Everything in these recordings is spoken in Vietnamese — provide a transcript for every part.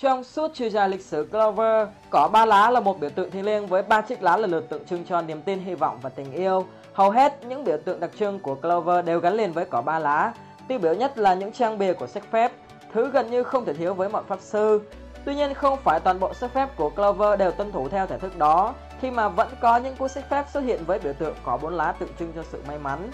Trong suốt chiều dài lịch sử Clover, cỏ ba lá là một biểu tượng thiêng liêng với ba chiếc lá lần lượt tượng trưng cho niềm tin, hy vọng và tình yêu. Hầu hết những biểu tượng đặc trưng của Clover đều gắn liền với cỏ ba lá. Tiêu biểu nhất là những trang bìa của sách phép, thứ gần như không thể thiếu với mọi pháp sư. Tuy nhiên không phải toàn bộ sách phép của Clover đều tuân thủ theo thể thức đó, khi mà vẫn có những cuốn sách phép xuất hiện với biểu tượng có bốn lá tượng trưng cho sự may mắn.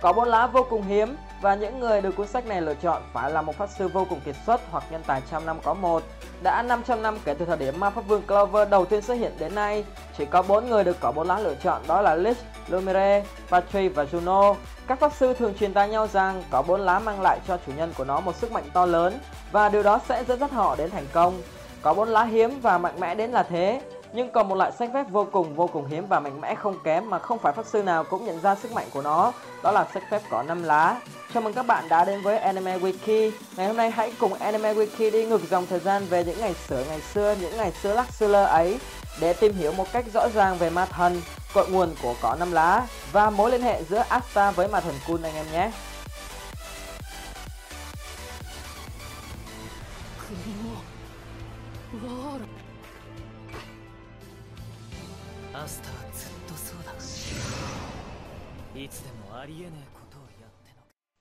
Có bốn lá vô cùng hiếm và những người được cuốn sách này lựa chọn phải là một pháp sư vô cùng kiệt xuất hoặc nhân tài trăm năm có một. Đã 500 năm kể từ thời điểm ma pháp vương Clover đầu tiên xuất hiện đến nay, chỉ có bốn người được có bốn lá lựa chọn đó là Lich, Lumire, Patry và Juno. Các pháp sư thường truyền tai nhau rằng có bốn lá mang lại cho chủ nhân của nó một sức mạnh to lớn và điều đó sẽ dẫn dắt họ đến thành công. Có bốn lá hiếm và mạnh mẽ đến là thế, nhưng còn một loại sách phép vô cùng vô cùng hiếm và mạnh mẽ không kém mà không phải pháp sư nào cũng nhận ra sức mạnh của nó, đó là sách phép có 5 lá. Chào mừng các bạn đã đến với Anime Wiki. Ngày hôm nay hãy cùng Anime Wiki đi ngược dòng thời gian về những ngày xưa ngày xưa, những ngày xưa lắc xưa lơ ấy để tìm hiểu một cách rõ ràng về ma thần, cội nguồn của cỏ năm lá và mối liên hệ giữa Asta với ma thần Kun anh em nhé.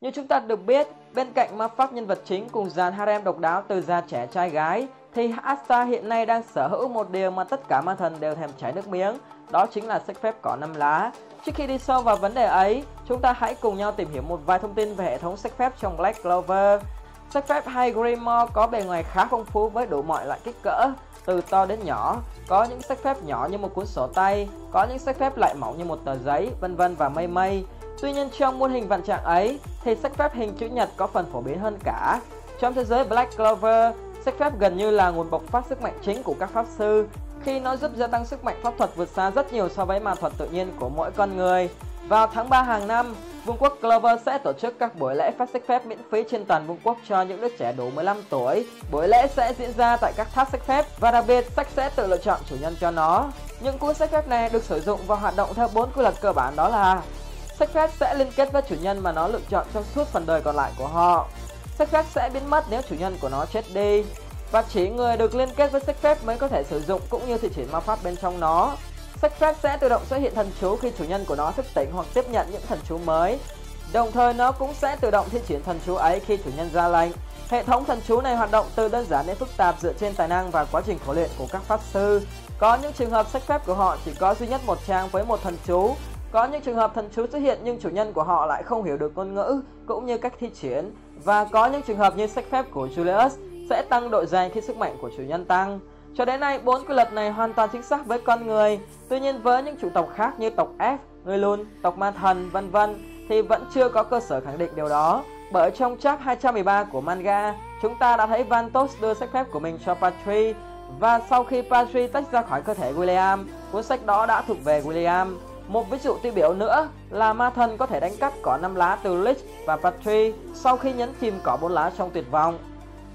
Như chúng ta được biết, bên cạnh ma pháp nhân vật chính cùng dàn harem độc đáo từ già trẻ trai gái, thì Asta hiện nay đang sở hữu một điều mà tất cả ma thần đều thèm chảy nước miếng, đó chính là sách phép cỏ năm lá. Trước khi đi sâu vào vấn đề ấy, chúng ta hãy cùng nhau tìm hiểu một vài thông tin về hệ thống sách phép trong Black Clover. Sách phép hay Grimoire có bề ngoài khá phong phú với đủ mọi loại kích cỡ, từ to đến nhỏ. Có những sách phép nhỏ như một cuốn sổ tay, có những sách phép lại mỏng như một tờ giấy, vân vân và mây mây. Tuy nhiên trong muôn hình vạn trạng ấy thì sách phép hình chữ nhật có phần phổ biến hơn cả. Trong thế giới Black Clover, sách phép gần như là nguồn bộc phát sức mạnh chính của các pháp sư khi nó giúp gia tăng sức mạnh pháp thuật vượt xa rất nhiều so với ma thuật tự nhiên của mỗi con người. Vào tháng 3 hàng năm, Vương quốc Clover sẽ tổ chức các buổi lễ phát sách phép miễn phí trên toàn vương quốc cho những đứa trẻ đủ 15 tuổi. Buổi lễ sẽ diễn ra tại các tháp sách phép và đặc biệt sách sẽ tự lựa chọn chủ nhân cho nó. Những cuốn sách phép này được sử dụng và hoạt động theo bốn quy luật cơ bản đó là sách phép sẽ liên kết với chủ nhân mà nó lựa chọn trong suốt phần đời còn lại của họ. Sách phép sẽ biến mất nếu chủ nhân của nó chết đi và chỉ người được liên kết với sách phép mới có thể sử dụng cũng như thị triển ma pháp bên trong nó. Sách phép sẽ tự động xuất hiện thần chú khi chủ nhân của nó thức tỉnh hoặc tiếp nhận những thần chú mới. Đồng thời, nó cũng sẽ tự động thi triển thần chú ấy khi chủ nhân ra lệnh. Hệ thống thần chú này hoạt động từ đơn giản đến phức tạp dựa trên tài năng và quá trình khổ luyện của các pháp sư. Có những trường hợp sách phép của họ chỉ có duy nhất một trang với một thần chú. Có những trường hợp thần chú xuất hiện nhưng chủ nhân của họ lại không hiểu được ngôn ngữ cũng như cách thi triển. Và có những trường hợp như sách phép của Julius sẽ tăng độ dày khi sức mạnh của chủ nhân tăng. Cho đến nay, bốn quy luật này hoàn toàn chính xác với con người. Tuy nhiên với những chủng tộc khác như tộc F, người lùn, tộc ma thần, vân vân thì vẫn chưa có cơ sở khẳng định điều đó. Bởi trong chap 213 của manga, chúng ta đã thấy Vantos đưa sách phép của mình cho Patry và sau khi Patry tách ra khỏi cơ thể William, cuốn sách đó đã thuộc về William. Một ví dụ tiêu biểu nữa là ma thần có thể đánh cắp cỏ năm lá từ Lich và Patry sau khi nhấn chìm cỏ bốn lá trong tuyệt vọng.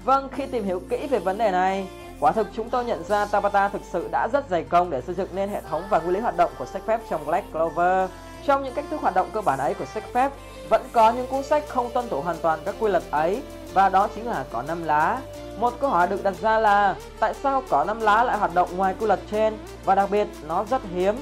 Vâng, khi tìm hiểu kỹ về vấn đề này, quả thực chúng tôi nhận ra Tabata thực sự đã rất dày công để xây dựng nên hệ thống và nguyên lý hoạt động của sách phép trong Black Clover. Trong những cách thức hoạt động cơ bản ấy của sách phép, vẫn có những cuốn sách không tuân thủ hoàn toàn các quy luật ấy, và đó chính là có năm lá. Một câu hỏi được đặt ra là tại sao có năm lá lại hoạt động ngoài quy luật trên và đặc biệt nó rất hiếm.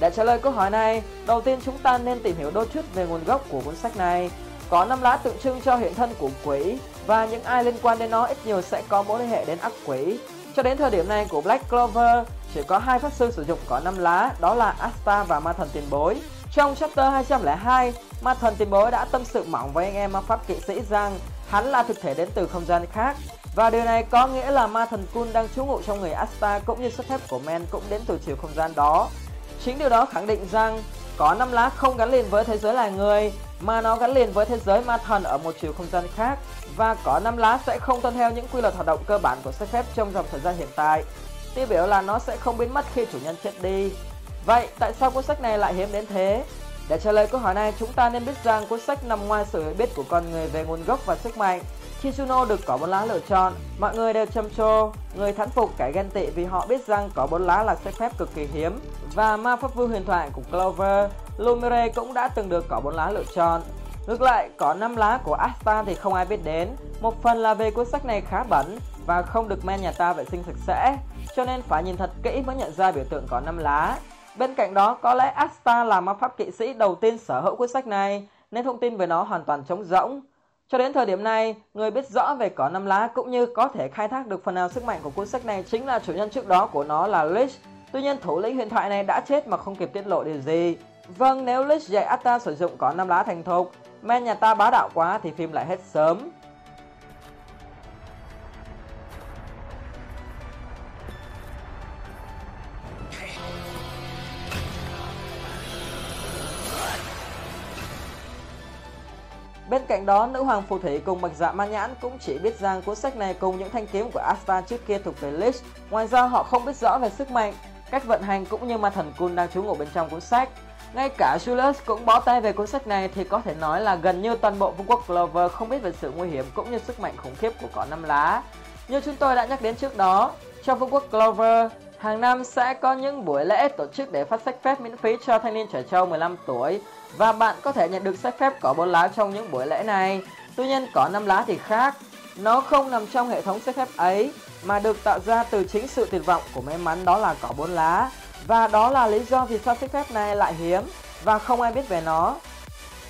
Để trả lời câu hỏi này, đầu tiên chúng ta nên tìm hiểu đôi chút về nguồn gốc của cuốn sách này. Có năm lá tượng trưng cho hiện thân của quỷ và những ai liên quan đến nó ít nhiều sẽ có mối liên hệ đến ác quỷ. Cho đến thời điểm này của Black Clover, chỉ có hai pháp sư sử dụng có năm lá, đó là Asta và Ma thần tiền bối. Trong chapter 202, Ma thần tiền bối đã tâm sự mỏng với anh em ma pháp kỵ sĩ rằng hắn là thực thể đến từ không gian khác. Và điều này có nghĩa là ma thần Kun đang trú ngụ trong người Asta cũng như sức thép của Men cũng đến từ chiều không gian đó. Chính điều đó khẳng định rằng có năm lá không gắn liền với thế giới loài người mà nó gắn liền với thế giới ma thần ở một chiều không gian khác và có năm lá sẽ không tuân theo những quy luật hoạt động cơ bản của sách phép trong dòng thời gian hiện tại. Tiêu biểu là nó sẽ không biến mất khi chủ nhân chết đi. Vậy tại sao cuốn sách này lại hiếm đến thế? Để trả lời câu hỏi này, chúng ta nên biết rằng cuốn sách nằm ngoài sự hiểu biết của con người về nguồn gốc và sức mạnh. Khi Juno được có bốn lá lựa chọn, mọi người đều trầm trồ, người thán phục kẻ ghen tị vì họ biết rằng có bốn lá là sách phép cực kỳ hiếm. Và ma pháp vương huyền thoại của Clover, Lumire cũng đã từng được có bốn lá lựa chọn. Ngược lại, có 5 lá của Asta thì không ai biết đến. Một phần là về cuốn sách này khá bẩn, và không được men nhà ta vệ sinh sạch sẽ, cho nên phải nhìn thật kỹ mới nhận ra biểu tượng có năm lá. Bên cạnh đó, có lẽ Asta là ma pháp kỵ sĩ đầu tiên sở hữu cuốn sách này, nên thông tin về nó hoàn toàn trống rỗng. Cho đến thời điểm này, người biết rõ về cỏ năm lá cũng như có thể khai thác được phần nào sức mạnh của cuốn sách này chính là chủ nhân trước đó của nó là Lich. Tuy nhiên thủ lĩnh huyền thoại này đã chết mà không kịp tiết lộ điều gì. Vâng, nếu Lich dạy Asta sử dụng cỏ năm lá thành thục, men nhà ta bá đạo quá thì phim lại hết sớm. Bên cạnh đó, nữ hoàng phù thủy cùng bạch dạ ma nhãn cũng chỉ biết rằng cuốn sách này cùng những thanh kiếm của Asta trước kia thuộc về Lich. Ngoài ra họ không biết rõ về sức mạnh, cách vận hành cũng như ma thần Kun đang trú ngụ bên trong cuốn sách. Ngay cả Julius cũng bó tay về cuốn sách này thì có thể nói là gần như toàn bộ vương quốc Clover không biết về sự nguy hiểm cũng như sức mạnh khủng khiếp của cỏ năm lá. Như chúng tôi đã nhắc đến trước đó, trong vương quốc Clover, hàng năm sẽ có những buổi lễ tổ chức để phát sách phép miễn phí cho thanh niên trẻ trâu 15 tuổi và bạn có thể nhận được sách phép cỏ bốn lá trong những buổi lễ này. Tuy nhiên cỏ năm lá thì khác, nó không nằm trong hệ thống sách phép ấy mà được tạo ra từ chính sự tuyệt vọng của may mắn đó là cỏ bốn lá. Và đó là lý do vì sao sức phép này lại hiếm và không ai biết về nó.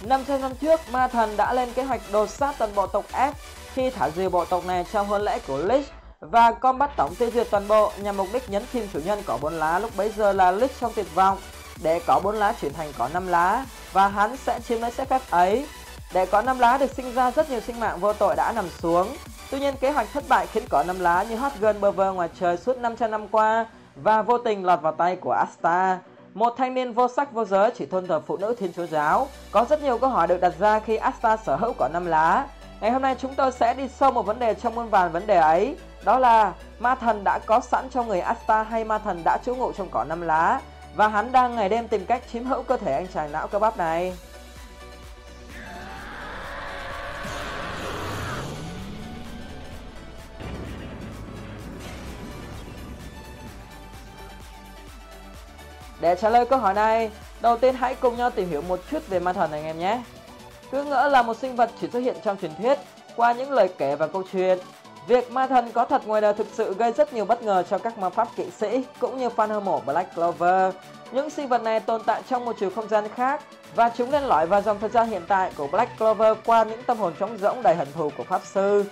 500 năm trước, ma thần đã lên kế hoạch đột sát toàn bộ tộc F khi thả diều bộ tộc này trong hôn lễ của Lich và con bắt tổng tiêu diệt toàn bộ nhằm mục đích nhấn chìm chủ nhân cỏ bốn lá lúc bấy giờ là Lich trong tuyệt vọng để cỏ bốn lá chuyển thành cỏ năm lá và hắn sẽ chiếm lấy sức phép ấy. Để cỏ năm lá được sinh ra rất nhiều sinh mạng vô tội đã nằm xuống. Tuy nhiên kế hoạch thất bại khiến cỏ năm lá như hot gun bơ vơ ngoài trời suốt 500 năm qua và vô tình lọt vào tay của Asta. Một thanh niên vô sắc vô giới chỉ thôn thờ phụ nữ thiên chúa giáo. Có rất nhiều câu hỏi được đặt ra khi Asta sở hữu cỏ năm lá. Ngày hôm nay chúng tôi sẽ đi sâu một vấn đề trong muôn vàn vấn đề ấy. Đó là, ma thần đã có sẵn trong người Asta hay ma thần đã trú ngụ trong cỏ năm lá. Và hắn đang ngày đêm tìm cách chiếm hữu cơ thể anh chàng não cơ bắp này. Để trả lời câu hỏi này, đầu tiên hãy cùng nhau tìm hiểu một chút về ma thần anh em nhé. Cứ ngỡ là một sinh vật chỉ xuất hiện trong truyền thuyết qua những lời kể và câu chuyện. Việc ma thần có thật ngoài đời thực sự gây rất nhiều bất ngờ cho các ma pháp kỵ sĩ cũng như fan hâm mộ Black Clover. Những sinh vật này tồn tại trong một chiều không gian khác và chúng len lỏi vào dòng thời gian hiện tại của Black Clover qua những tâm hồn trống rỗng đầy hận thù của pháp sư.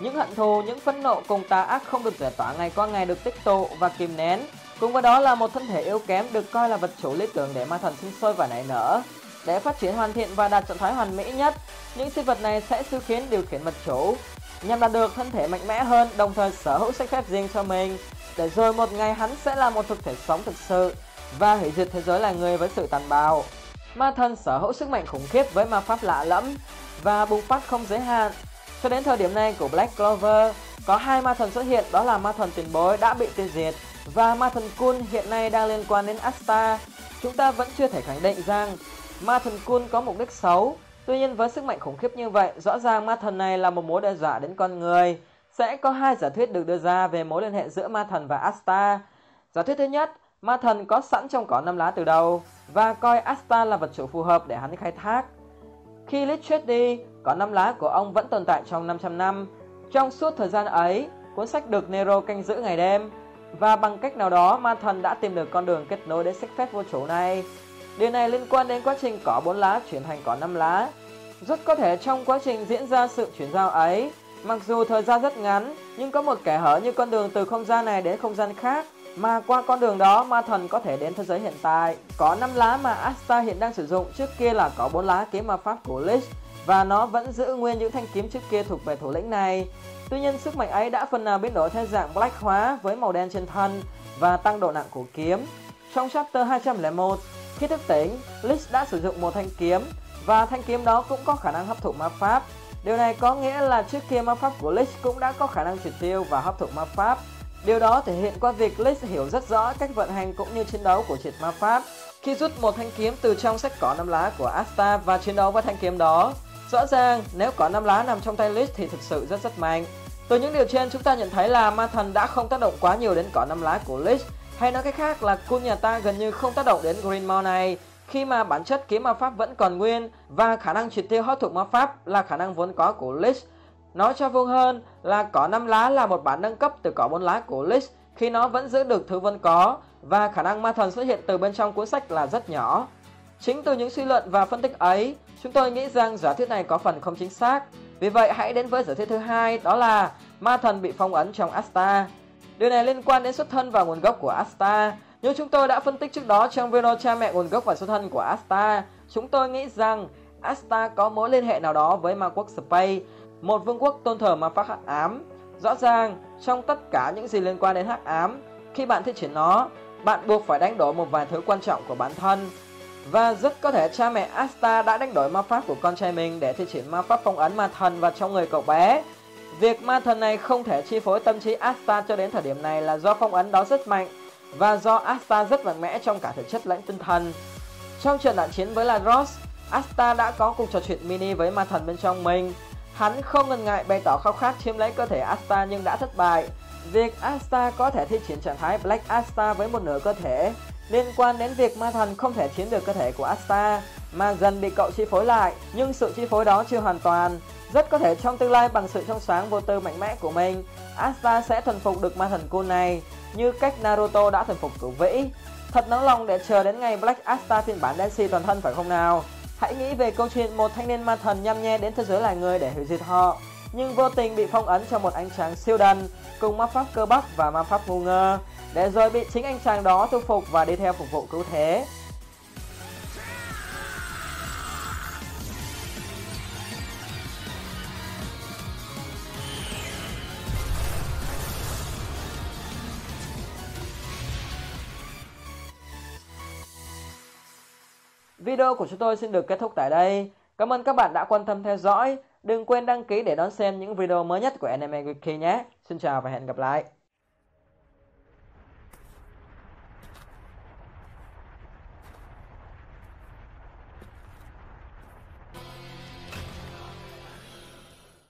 Những hận thù, những phẫn nộ cùng tà ác không được giải tỏa ngày qua ngày được tích tụ và kìm nén. Cùng với đó là một thân thể yếu kém được coi là vật chủ lý tưởng để ma thần sinh sôi và nảy nở. Để phát triển hoàn thiện và đạt trạng thái hoàn mỹ nhất, những sinh vật này sẽ sư khiến điều khiển vật chủ nhằm đạt được thân thể mạnh mẽ hơn đồng thời sở hữu sách phép riêng cho mình để rồi một ngày hắn sẽ là một thực thể sống thực sự và hủy diệt thế giới là người với sự tàn bạo. Ma thần sở hữu sức mạnh khủng khiếp với ma pháp lạ lẫm và bùng phát không giới hạn. Cho đến thời điểm này của Black Clover, có hai ma thần xuất hiện đó là ma thần tiền bối đã bị tiêu diệt và ma thần Kun hiện nay đang liên quan đến Asta. Chúng ta vẫn chưa thể khẳng định rằng ma thần Kun có mục đích xấu. Tuy nhiên với sức mạnh khủng khiếp như vậy, rõ ràng ma thần này là một mối đe dọa đến con người. Sẽ có hai giả thuyết được đưa ra về mối liên hệ giữa ma thần và Asta. Giả thuyết thứ nhất Ma thần có sẵn trong cỏ năm lá từ đầu và coi Asta là vật chủ phù hợp để hắn khai thác. Khi Lich chết đi, cỏ năm lá của ông vẫn tồn tại trong 500 năm. Trong suốt thời gian ấy, cuốn sách được Nero canh giữ ngày đêm và bằng cách nào đó ma thần đã tìm được con đường kết nối đến sách phép vô chủ này. Điều này liên quan đến quá trình cỏ bốn lá chuyển thành cỏ năm lá. Rất có thể trong quá trình diễn ra sự chuyển giao ấy, mặc dù thời gian rất ngắn, nhưng có một kẻ hở như con đường từ không gian này đến không gian khác mà qua con đường đó ma thần có thể đến thế giới hiện tại. Có 5 lá mà Asta hiện đang sử dụng trước kia là có 4 lá kiếm ma pháp của Lich và nó vẫn giữ nguyên những thanh kiếm trước kia thuộc về thủ lĩnh này. Tuy nhiên sức mạnh ấy đã phần nào biến đổi theo dạng Black hóa với màu đen trên thân và tăng độ nặng của kiếm. Trong chapter 201, khi thức tỉnh, Lich đã sử dụng một thanh kiếm và thanh kiếm đó cũng có khả năng hấp thụ ma pháp. Điều này có nghĩa là trước kia ma pháp của Lich cũng đã có khả năng triệt tiêu và hấp thụ ma pháp. Điều đó thể hiện qua việc Lich hiểu rất rõ cách vận hành cũng như chiến đấu của triệt ma pháp. Khi rút một thanh kiếm từ trong sách cỏ năm lá của Asta và chiến đấu với thanh kiếm đó, rõ ràng nếu cỏ năm lá nằm trong tay Lich thì thực sự rất rất mạnh. Từ những điều trên chúng ta nhận thấy là ma thần đã không tác động quá nhiều đến cỏ năm lá của Lich, hay nói cách khác là cung nhà ta gần như không tác động đến Green Mall này, khi mà bản chất kiếm ma pháp vẫn còn nguyên và khả năng triệt tiêu hấp thụ ma pháp là khả năng vốn có của Lich Nói cho vuông hơn là cỏ 5 lá là một bản nâng cấp từ cỏ 4 lá của Lich khi nó vẫn giữ được thứ vốn có và khả năng ma thần xuất hiện từ bên trong cuốn sách là rất nhỏ. Chính từ những suy luận và phân tích ấy, chúng tôi nghĩ rằng giả thuyết này có phần không chính xác. Vì vậy hãy đến với giả thuyết thứ hai, đó là ma thần bị phong ấn trong Asta. Điều này liên quan đến xuất thân và nguồn gốc của Asta. Như chúng tôi đã phân tích trước đó trong video cha mẹ nguồn gốc và xuất thân của Asta, chúng tôi nghĩ rằng Asta có mối liên hệ nào đó với ma quốc Space, một vương quốc tôn thờ ma pháp hắc ám. Rõ ràng, trong tất cả những gì liên quan đến hắc ám, khi bạn thi triển nó, bạn buộc phải đánh đổi một vài thứ quan trọng của bản thân. Và rất có thể cha mẹ Asta đã đánh đổi ma pháp của con trai mình để thi triển ma pháp phong ấn ma thần vào trong người cậu bé. Việc ma thần này không thể chi phối tâm trí Asta cho đến thời điểm này là do phong ấn đó rất mạnh và do Asta rất mạnh mẽ trong cả thể chất lẫn tinh thần. Trong trận đạn chiến với là Asta đã có cuộc trò chuyện mini với ma thần bên trong mình. Hắn không ngần ngại bày tỏ khao khát chiếm lấy cơ thể Asta nhưng đã thất bại. Việc Asta có thể thi triển trạng thái Black Asta với một nửa cơ thể liên quan đến việc ma thần không thể chiếm được cơ thể của Asta mà dần bị cậu chi phối lại, nhưng sự chi phối đó chưa hoàn toàn. Rất có thể trong tương lai bằng sự trong sáng vô tư mạnh mẽ của mình, Asta sẽ thuần phục được ma thần cô này, như cách Naruto đã thuần phục cửu vĩ. Thật nóng lòng để chờ đến ngày Black Asta phiên bản Densi toàn thân phải không nào? Hãy nghĩ về câu chuyện một thanh niên ma thần nhăm nhe đến thế giới loài người để hủy diệt họ, nhưng vô tình bị phong ấn trong một anh chàng siêu đần cùng ma pháp cơ bắp và ma pháp ngu ngơ, để rồi bị chính anh chàng đó thu phục và đi theo phục vụ cứu thế. Video của chúng tôi xin được kết thúc tại đây. Cảm ơn các bạn đã quan tâm theo dõi. Đừng quên đăng ký để đón xem những video mới nhất của Anime Wiki nhé. Xin chào và hẹn gặp lại.